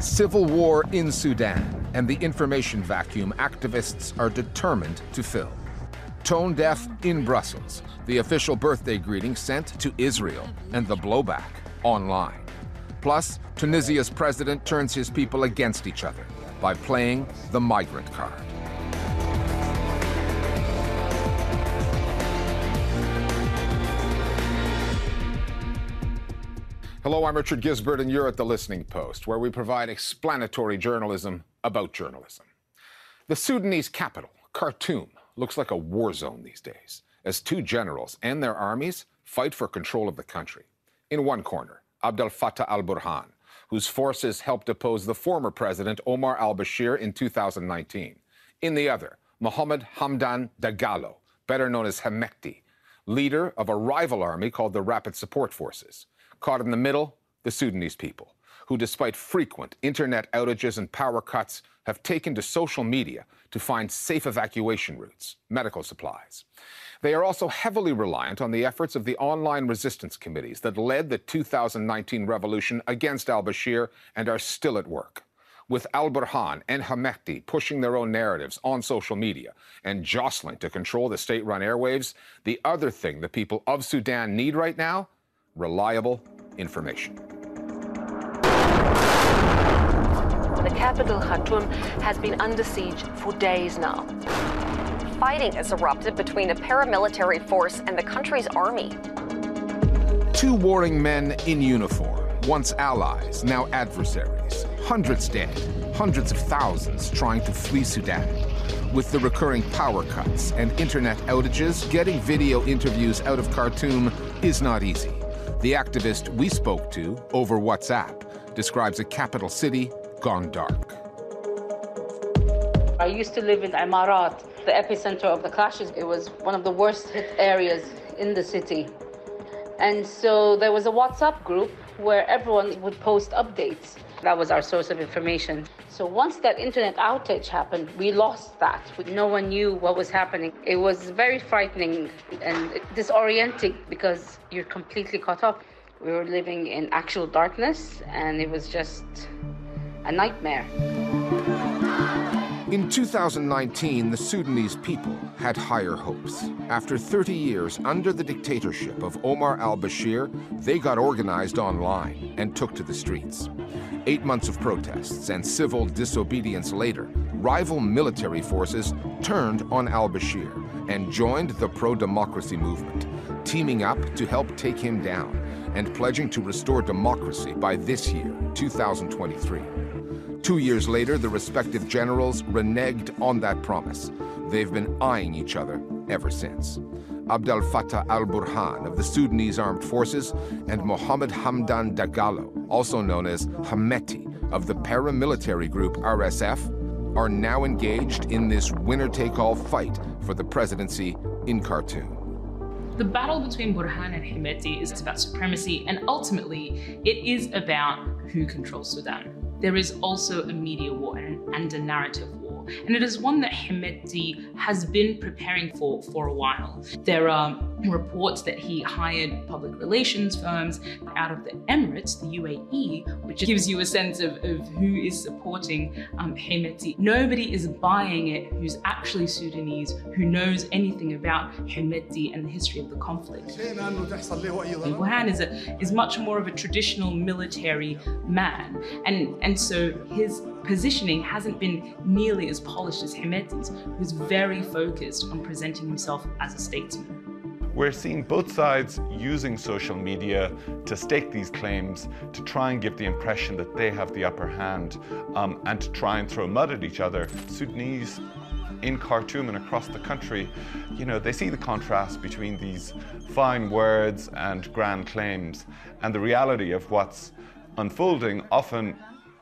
Civil war in Sudan and the information vacuum activists are determined to fill. Tone deaf in Brussels, the official birthday greeting sent to Israel, and the blowback online. Plus, Tunisia's president turns his people against each other by playing the migrant card. Hello, I'm Richard Gizbert, and you're at The Listening Post, where we provide explanatory journalism about journalism. The Sudanese capital, Khartoum, looks like a war zone these days, as two generals and their armies fight for control of the country. In one corner, Abdel Fattah al Burhan, whose forces helped oppose the former president Omar al Bashir in 2019. In the other, Mohammed Hamdan Dagalo, better known as Hemeti, leader of a rival army called the Rapid Support Forces. Caught in the middle, the Sudanese people, who, despite frequent internet outages and power cuts, have taken to social media to find safe evacuation routes, medical supplies. They are also heavily reliant on the efforts of the online resistance committees that led the 2019 revolution against al Bashir and are still at work. With al Burhan and Hemeti pushing their own narratives on social media and jostling to control the state run airwaves, the other thing the people of Sudan need right now reliable information. The capital, Khartoum, has been under siege for days now. Fighting has erupted between a paramilitary force and the country's army. Two warring men in uniform, once allies, now adversaries. Hundreds dead, hundreds of thousands trying to flee Sudan. With the recurring power cuts and internet outages, getting video interviews out of Khartoum is not easy. The activist we spoke to over WhatsApp describes a capital city gone dark. I used to live in Imarat, the epicenter of the clashes. It was one of the worst hit areas in the city. And so there was a WhatsApp group where everyone would post updates. That was our source of information. So once that internet outage happened, we lost that. No one knew what was happening. It was very frightening and disorienting because you're completely caught up. We were living in actual darkness and it was just a nightmare. In 2019, the Sudanese people had higher hopes. After 30 years under the dictatorship of Omar al Bashir, they got organized online and took to the streets. Eight months of protests and civil disobedience later, rival military forces turned on al Bashir and joined the pro democracy movement, teaming up to help take him down and pledging to restore democracy by this year, 2023. Two years later, the respective generals reneged on that promise. They've been eyeing each other ever since. Abdel Fattah al Burhan of the Sudanese Armed Forces and Mohammed Hamdan Dagalo, also known as Hemeti of the paramilitary group RSF, are now engaged in this winner take all fight for the presidency in Khartoum. The battle between Burhan and Hemeti is about supremacy, and ultimately, it is about who controls Sudan there is also a media war and, a narrative. And it is one that Hemeti has been preparing for for a while. There are reports that he hired public relations firms out of the Emirates, the UAE, which gives you a sense of, of who is supporting um. Nobody is buying it who's actually Sudanese, who knows anything about Hemeti and the history of the conflict. Burhan is, a, is much more of a traditional military man, and, and so his positioning hasn't been nearly as polished as Hemeti's, who's very focused on presenting himself as a statesman. We're seeing both sides using social media to stake these claims, to try and give the impression that they have the upper hand, um, and to try and throw mud at each other. Sudanese in Khartoum and across the country, you know, they see the contrast between these fine words and grand claims and the reality of what's unfolding often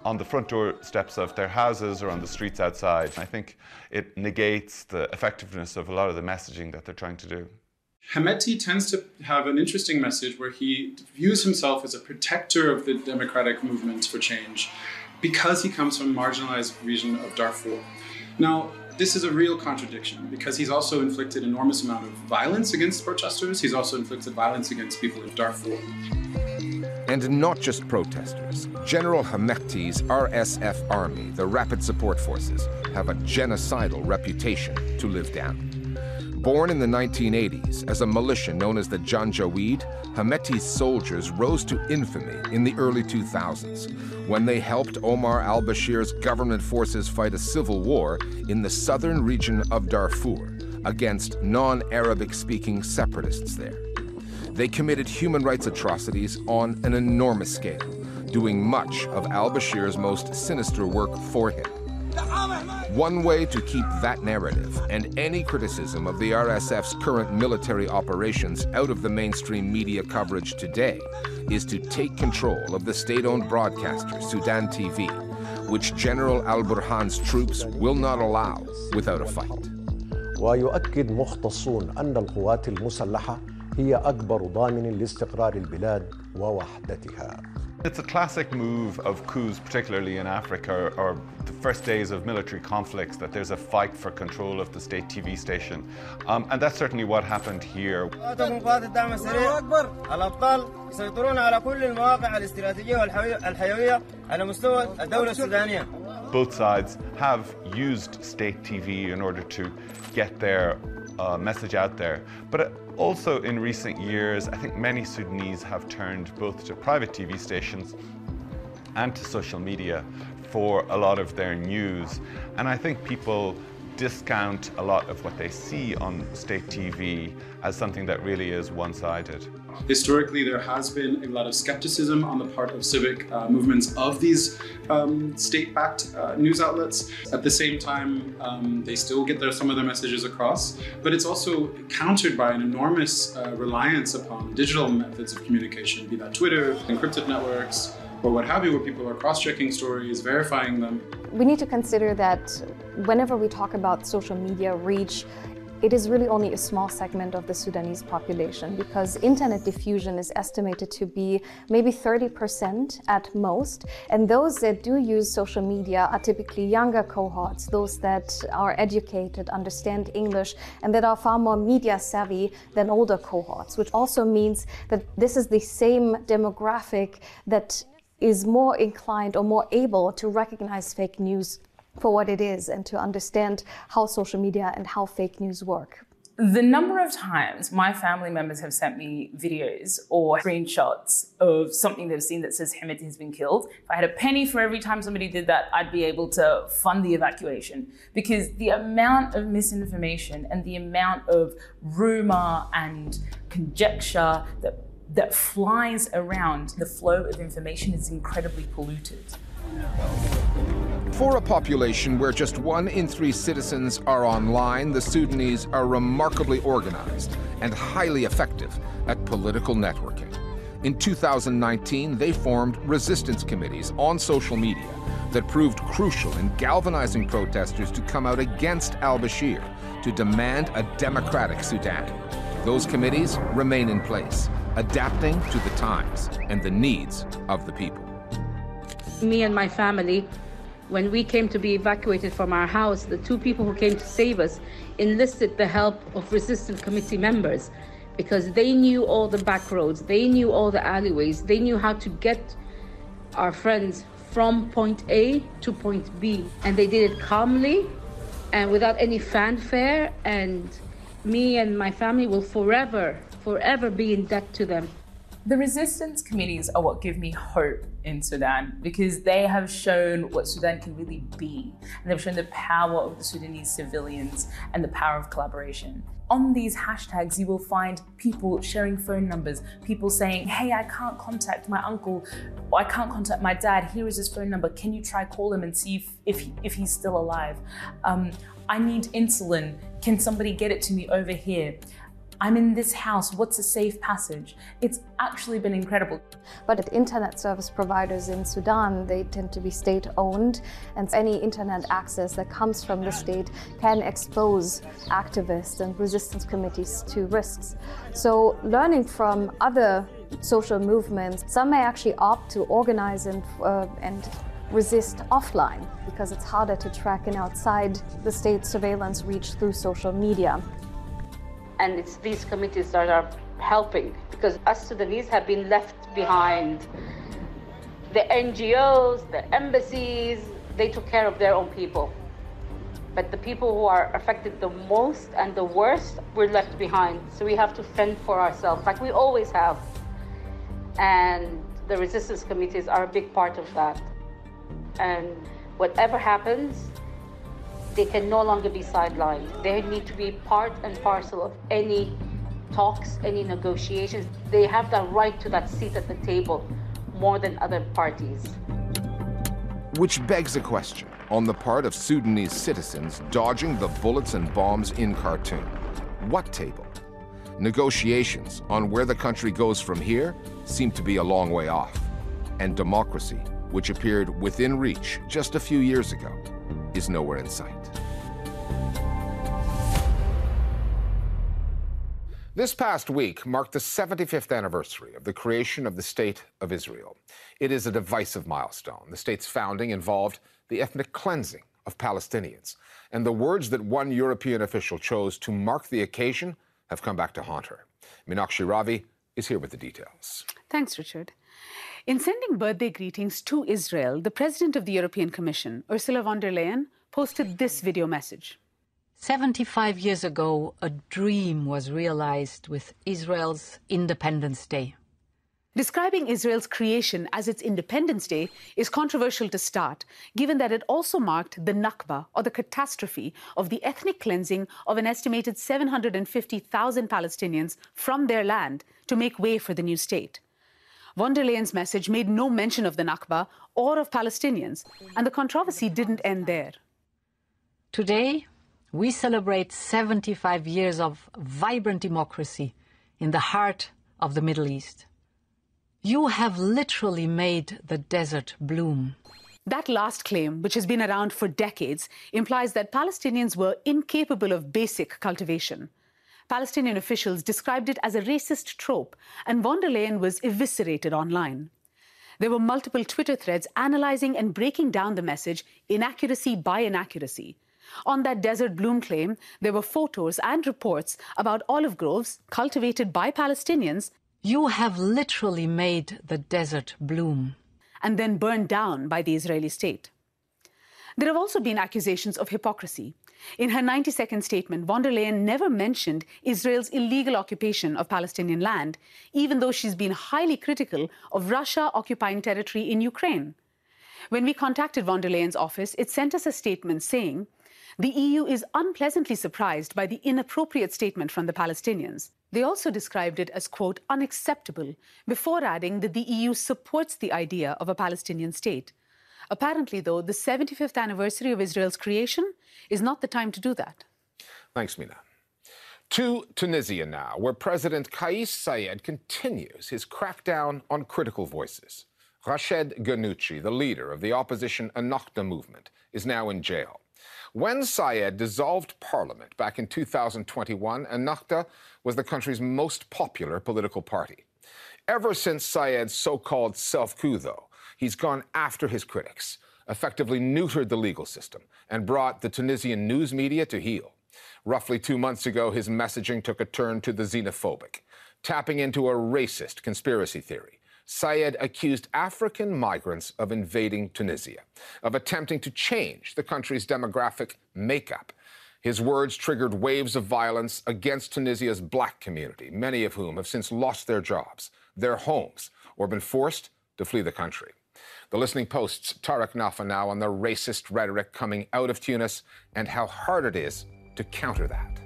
on the front door steps of their houses or on the streets outside. I think it negates the effectiveness of a lot of the messaging that they're trying to do. Hemeti tends to have an interesting message where he views himself as a protector of the democratic movement for change because he comes from a marginalized region of Darfur. Now, this is a real contradiction because he's also inflicted enormous amount of violence against protesters. He's also inflicted violence against people in Darfur. And not just protesters. General Hemeti's RSF army, the Rapid Support Forces, have a genocidal reputation to live down. Born in the 1980s as a militia known as the Janjaweed, Hemeti's soldiers rose to infamy in the early 2000s when they helped Omar al Bashir's government forces fight a civil war in the southern region of Darfur against non Arabic speaking separatists there. They committed human rights atrocities on an enormous scale, doing much of al Bashir's most sinister work for him. One way to keep that narrative and any criticism of the RSF's current military operations out of the mainstream media coverage today is to take control of the state owned broadcaster Sudan TV, which General al Burhan's troops will not allow without a fight. ويؤكد مختصون أن القوات المسلحة هي أكبر ضامن لاستقرار البلاد ووحدتها. It's a classic move of coups, particularly in Africa, or the first days of military conflicts, that there's a fight for control of the state TV station. Um, and that's certainly what happened here. Both sides have used state TV in order to get their uh, message out there. But also in recent years, I think many Sudanese have turned both to private TV stations and to social media for a lot of their news. And I think people discount a lot of what they see on state TV as something that really is one sided. Historically, there has been a lot of skepticism on the part of civic uh, movements of these um, state backed uh, news outlets. At the same time, um, they still get their, some of their messages across, but it's also countered by an enormous uh, reliance upon digital methods of communication, be that Twitter, encrypted networks or what have you, where people are cross checking stories, verifying them. We need to consider that whenever we talk about social media reach, it is really only a small segment of the Sudanese population because internet diffusion is estimated to be maybe 30% at most. And those that do use social media are typically younger cohorts, those that are educated, understand English, and that are far more media savvy than older cohorts, which also means that this is the same demographic that is more inclined or more able to recognize fake news for what it is and to understand how social media and how fake news work. The number of times my family members have sent me videos or screenshots of something they've seen that says Hemeti has been killed. If I had a penny for every time somebody did that, I'd be able to fund the evacuation. Because the amount of misinformation and the amount of rumor and conjecture that that flies around the flow of information is incredibly polluted. For a population where just one in three citizens are online, the Sudanese are remarkably organized and highly effective at political networking. In 2019, they formed resistance committees on social media that proved crucial in galvanizing protesters to come out against al Bashir to demand a democratic Sudan. Those committees remain in place, adapting to the times and the needs of the people. Me and my family, when we came to be evacuated from our house, the two people who came to save us enlisted the help of resistance committee members because they knew all the back roads, they knew all the alleyways, they knew how to get our friends from point A to point B. And they did it calmly and without any fanfare and me and my family will forever, forever be in debt to them. The resistance committees are what give me hope in Sudan because they have shown what Sudan can really be. And they've shown the power of the Sudanese civilians and the power of collaboration. On these hashtags, you will find people sharing phone numbers, people saying, Hey, I can't contact my uncle, I can't contact my dad. Here is his phone number. Can you try call him and see if, if, if he's still alive? Um, I need insulin. Can somebody get it to me over here? I'm in this house, what's a safe passage? It's actually been incredible. But at internet service providers in Sudan, they tend to be state owned, and any internet access that comes from the state can expose activists and resistance committees to risks. So, learning from other social movements, some may actually opt to organize and, uh, and resist offline because it's harder to track in outside the state surveillance reach through social media. And it's these committees that are helping because us Sudanese have been left behind. The NGOs, the embassies, they took care of their own people. But the people who are affected the most and the worst were left behind. So we have to fend for ourselves, like we always have. And the resistance committees are a big part of that. And whatever happens, they can no longer be sidelined. They need to be part and parcel of any talks, any negotiations. They have the right to that seat at the table more than other parties. Which begs a question on the part of Sudanese citizens dodging the bullets and bombs in Khartoum. What table? Negotiations on where the country goes from here seem to be a long way off. And democracy, which appeared within reach just a few years ago, is nowhere in sight. This past week marked the 75th anniversary of the creation of the State of Israel. It is a divisive milestone. The state's founding involved the ethnic cleansing of Palestinians, and the words that one European official chose to mark the occasion have come back to haunt her. Meenakshi Ravi is here with the details. Thanks, Richard. In sending birthday greetings to Israel, the president of the European Commission, Ursula von der Leyen, posted this video message. 75 years ago, a dream was realized with Israel's Independence Day. Describing Israel's creation as its Independence Day is controversial to start, given that it also marked the Nakba, or the catastrophe, of the ethnic cleansing of an estimated 750,000 Palestinians from their land to make way for the new state. Von der Leyen's message made no mention of the Nakba or of Palestinians, and the controversy didn't end there. Today, we celebrate 75 years of vibrant democracy in the heart of the Middle East. You have literally made the desert bloom. That last claim, which has been around for decades, implies that Palestinians were incapable of basic cultivation. Palestinian officials described it as a racist trope, and von der Leyen was eviscerated online. There were multiple Twitter threads analyzing and breaking down the message inaccuracy by inaccuracy. On that desert bloom claim, there were photos and reports about olive groves cultivated by Palestinians. You have literally made the desert bloom. And then burned down by the Israeli state. There have also been accusations of hypocrisy. In her 90 second statement, von der Leyen never mentioned Israel's illegal occupation of Palestinian land, even though she's been highly critical of Russia occupying territory in Ukraine. When we contacted von der Leyen's office, it sent us a statement saying the EU is unpleasantly surprised by the inappropriate statement from the Palestinians. They also described it as, quote, unacceptable, before adding that the EU supports the idea of a Palestinian state. Apparently, though, the 75th anniversary of Israel's creation is not the time to do that. Thanks, Mina. To Tunisia now, where President Kais Saied continues his crackdown on critical voices. Rached Ghannouchi, the leader of the opposition Ennahda movement, is now in jail. When Saied dissolved parliament back in 2021, Ennahda was the country's most popular political party. Ever since Saied's so called self coup, though, he's gone after his critics, effectively neutered the legal system, and brought the Tunisian news media to heel. Roughly two months ago, his messaging took a turn to the xenophobic, tapping into a racist conspiracy theory. Saied accused African migrants of invading Tunisia, of attempting to change the country's demographic makeup. His words triggered waves of violence against Tunisia's black community, many of whom have since lost their jobs, their homes, or been forced to flee the country. The Listening Post's Tariq Nafi now on the racist rhetoric coming out of Tunis and how hard it is to counter that.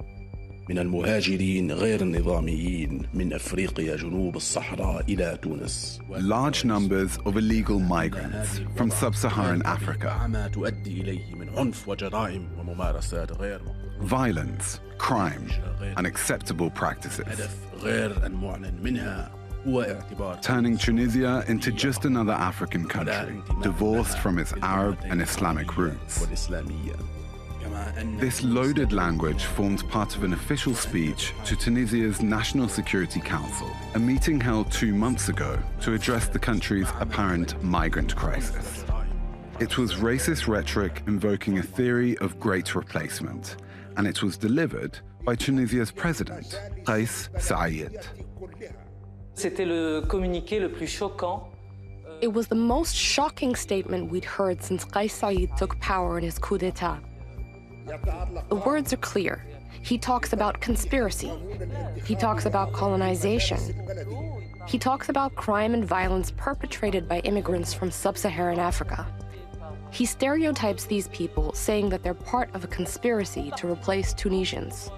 من المهاجرين غير النظاميين من افريقيا جنوب الصحراء الى تونس. Large numbers of illegal migrants from sub-Saharan Africa. تؤدي اليه من عنف وجرائم وممارسات غير Violence, crime, unacceptable practices. هدف غير المعلن منها turning Tunisia into just another African country, divorced from its Arab and Islamic roots. This loaded language formed part of an official speech to Tunisia's National Security Council, a meeting held two months ago to address the country's apparent migrant crisis. It was racist rhetoric invoking a theory of great replacement, and it was delivered by Tunisia's president, Kais Saied. C'était le communiqué le plus choquant. Euh, it was the most shocking statement we'd heard since Kais Saied took power in his coup d'etat. The words are clear. He talks about conspiracy. He talks about colonization. He talks about crime and violence perpetrated by immigrants from sub Saharan Africa. He stereotypes these people, saying that they're part of a conspiracy to replace Tunisians.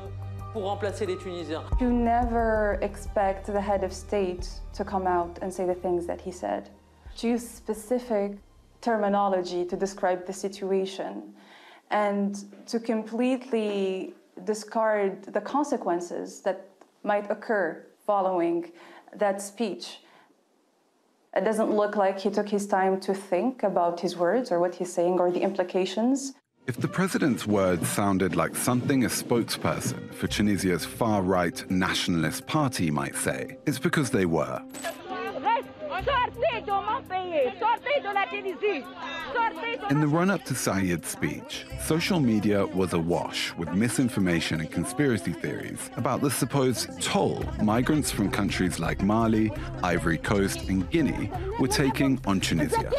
You never expect the head of state to come out and say the things that he said. To use specific terminology to describe the situation and to completely discard the consequences that might occur following that speech. It doesn't look like he took his time to think about his words or what he's saying or the implications. If the president's words sounded like something a spokesperson for Tunisia's far right nationalist party might say, it's because they were. In the run up to Saied's speech, social media was awash with misinformation and conspiracy theories about the supposed toll migrants from countries like Mali, Ivory Coast, and Guinea were taking on Tunisia.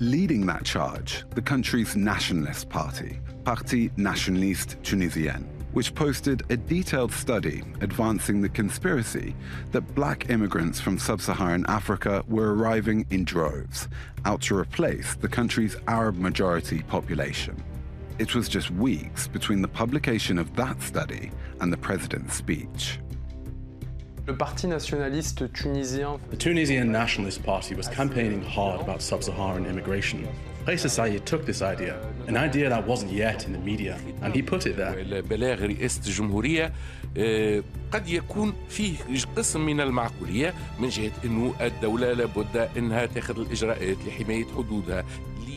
Leading that charge, the country's nationalist party, Parti Nationaliste Tunisien, which posted a detailed study advancing the conspiracy that black immigrants from sub Saharan Africa were arriving in droves, out to replace the country's Arab majority population. It was just weeks between the publication of that study and the president's speech. Le parti nationaliste tunisien. The Tunisian Nationalist Party was campaigning hard about sub-Saharan immigration. Reza Saied took this idea, an idea that wasn't yet in the media, and he put it there. رئاسة الجمهورية eh, قد يكون فيه قسم من المعقولية من جهة أنه الدولة لابد أنها تأخذ الإجراءات لحماية حدودها.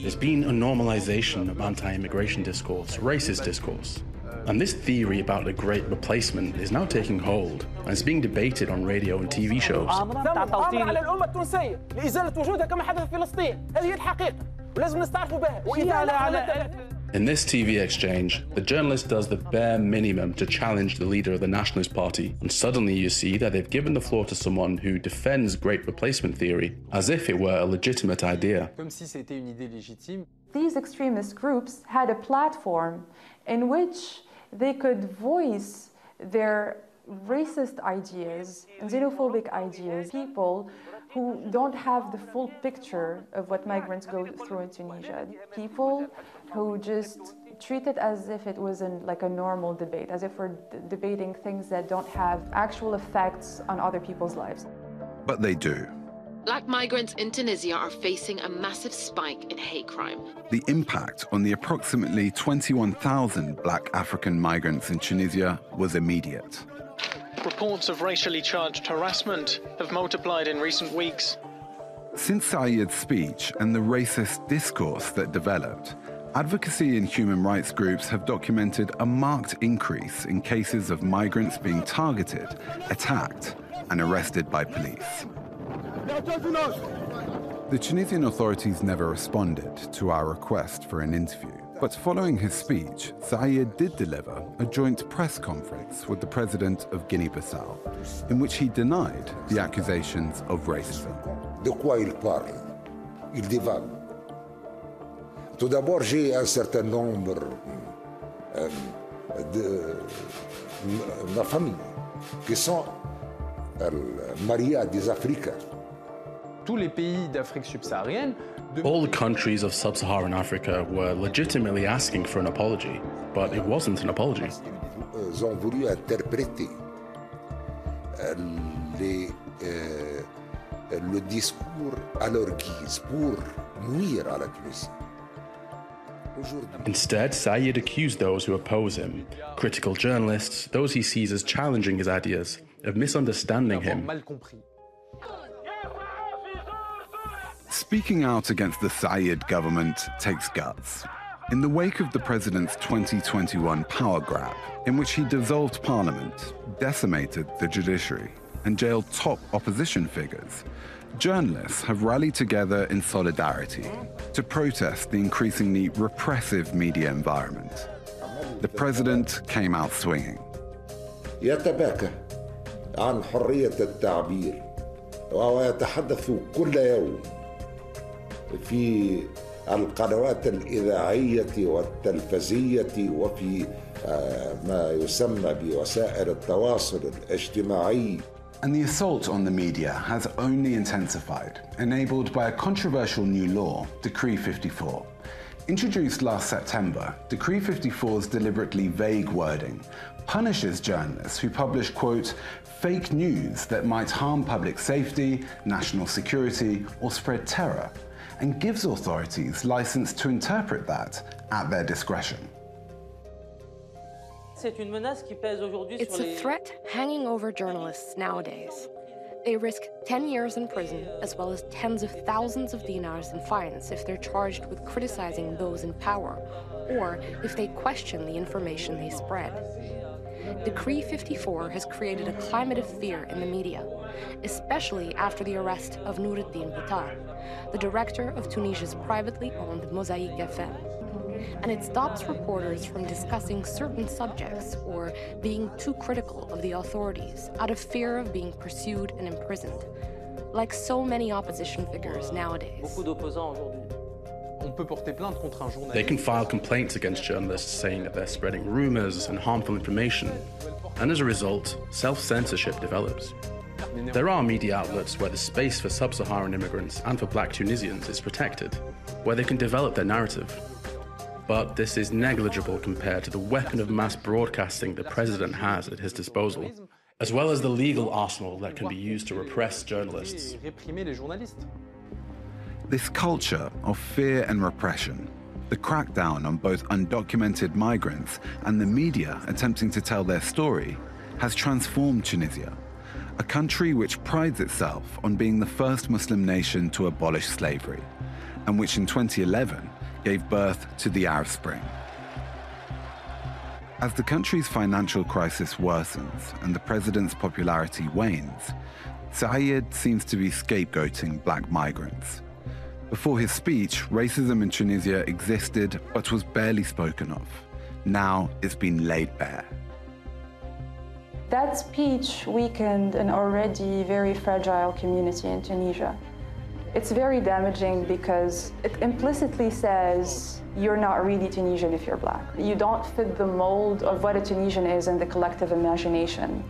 There's been a normalization of anti-immigration discourse, racist discourse. And this theory about the great replacement is now taking hold and it's being debated on radio and TV shows. على الأمة التونسية لإزالة وجودها كما حدث في فلسطين هذه هي الحقيقة ولازم نستعرفوا بها وإذا In this TV exchange, the journalist does the bare minimum to challenge the leader of the Nationalist Party, and suddenly you see that they've given the floor to someone who defends great replacement theory as if it were a legitimate idea. Comme si c'était une idée légitime. These extremist groups had a platform in which they could voice their racist ideas xenophobic ideas. People who don't have the full picture of what migrants go through in Tunisia. People who just treat it as if it was an, like a normal debate, as if we're debating things that don't have actual effects on other people's lives. But they do. Black migrants in Tunisia are facing a massive spike in hate crime. The impact on the approximately 21,000 black African migrants in Tunisia was immediate. Reports of racially charged harassment have multiplied in recent weeks. Since Saied's speech and the racist discourse that developed, advocacy and human rights groups have documented a marked increase in cases of migrants being targeted, attacked, and arrested by police. The Tunisian authorities never responded to our request for an interview. But following his speech, Saied did deliver a joint press conference with the president of Guinea-Bissau, in which he denied the accusations of racism. De quoi il parle Il divague. Tout d'abord, j'ai un certain nombre euh, de ma famille qui sont euh, mariés à des Africains. All the countries of sub Saharan Africa were legitimately asking for an apology, but it wasn't an apology. Ils ont voulu interpréter euh, les, euh, le discours à leur guise pour nuire à la Tunisie. Instead, Saied accused those who oppose him, critical journalists, those he sees as challenging his ideas, of misunderstanding him. Speaking out against the Saied government takes guts. In the wake of the president's 2021 power grab, in which he dissolved parliament, decimated the judiciary, and jailed top opposition figures, journalists have rallied together in solidarity to protest the increasingly repressive media environment. The president came out swinging. يتباكى عن حرية التعبير وهو يتحدث كل يوم في القنوات الإذاعية والتلفزية وفي ما يسمى بوسائل التواصل الاجتماعي And the assault on the media has only intensified, enabled by a controversial new law, Decree 54. Introduced last September, Decree 54's deliberately vague wording punishes journalists who publish, quote, fake news that might harm public safety, national security, or spread terror, and gives authorities license to interpret that at their discretion. It's a threat hanging over journalists nowadays. They risk 10 years in prison, as well as tens of thousands of dinars in fines if they're charged with criticizing those in power, or if they question the information they spread. Decree 54 has created a climate of fear in the media, especially after the arrest of Noureddine Boutar, the director of Tunisia's privately owned Mosaique FM and it stops reporters from discussing certain subjects or being too critical of the authorities out of fear of being pursued and imprisoned, like so many opposition figures nowadays. They can file complaints against journalists saying that they're spreading rumors and harmful information, and as a result, self censorship develops. There are media outlets where the space for sub Saharan immigrants and for black Tunisians is protected, where they can develop their narrative but this is negligible compared to the weapon of mass broadcasting the president has at his disposal, as well as the legal arsenal that can be used to repress journalists. This culture of fear and repression, the crackdown on both undocumented migrants and the media attempting to tell their story, has transformed Tunisia, a country which prides itself on being the first Muslim nation to abolish slavery, and which in 2011 gave birth to the Arab Spring. As the country's financial crisis worsens and the president's popularity wanes, Saied seems to be scapegoating black migrants. Before his speech, racism in Tunisia existed but was barely spoken of. Now it's been laid bare. That speech weakened an already very fragile community in Tunisia. It's very damaging because it implicitly says you're not really Tunisian if you're black. You don't fit the mold of what a Tunisian is in the collective imagination.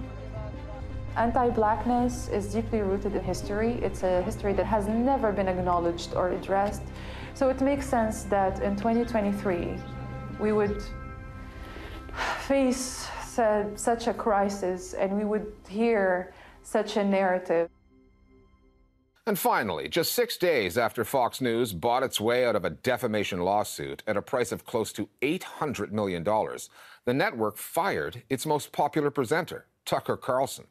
Anti blackness is deeply rooted in history. It's a history that has never been acknowledged or addressed. So it makes sense that in 2023 we would face such a crisis and we would hear such a narrative. And finally, just six days after Fox News bought its way out of a defamation lawsuit at a price of close to $800 million, the network fired its most popular presenter, Tucker Carlson.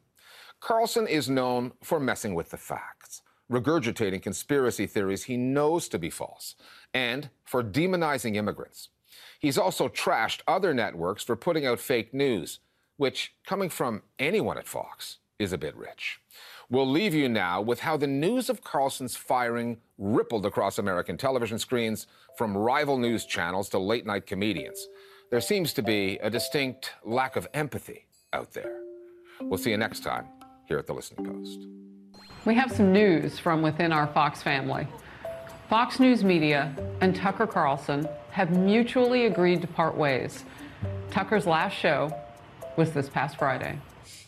Carlson is known for messing with the facts, regurgitating conspiracy theories he knows to be false, and for demonizing immigrants. He's also trashed other networks for putting out fake news, which, coming from anyone at Fox, is a bit rich. We'll leave you now with how the news of Carlson's firing rippled across American television screens, from rival news channels to late night comedians. There seems to be a distinct lack of empathy out there. We'll see you next time here at the Listening Post. We have some news from within our Fox family. Fox News Media and Tucker Carlson have mutually agreed to part ways. Tucker's last show was this past Friday.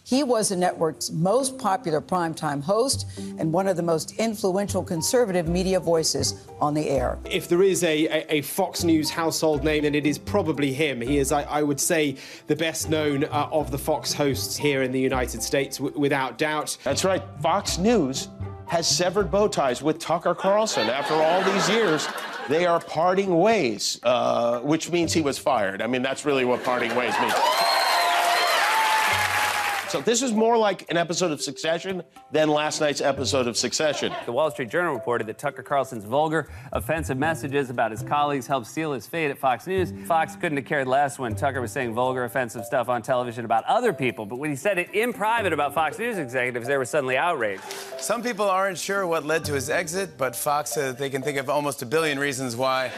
He was the network's most popular primetime host and one of the most influential conservative media voices on the air. If there is a, a, a Fox News household name, then it is probably him. He is, I, I would say, the best known uh, of the Fox hosts here in the United States, w- without doubt. That's right. Fox News has severed bow ties with Tucker Carlson after all these years. They are parting ways, uh, which means he was fired. I mean, that's really what parting ways means. So this is more like an episode of Succession than last night's episode of Succession. The Wall Street Journal reported that Tucker Carlson's vulgar, offensive messages about his colleagues helped seal his fate at Fox News. Fox couldn't have cared less when Tucker was saying vulgar, offensive stuff on television about other people, but when he said it in private about Fox News executives, they were suddenly outraged. Some people aren't sure what led to his exit, but Fox says they can think of almost a billion reasons why.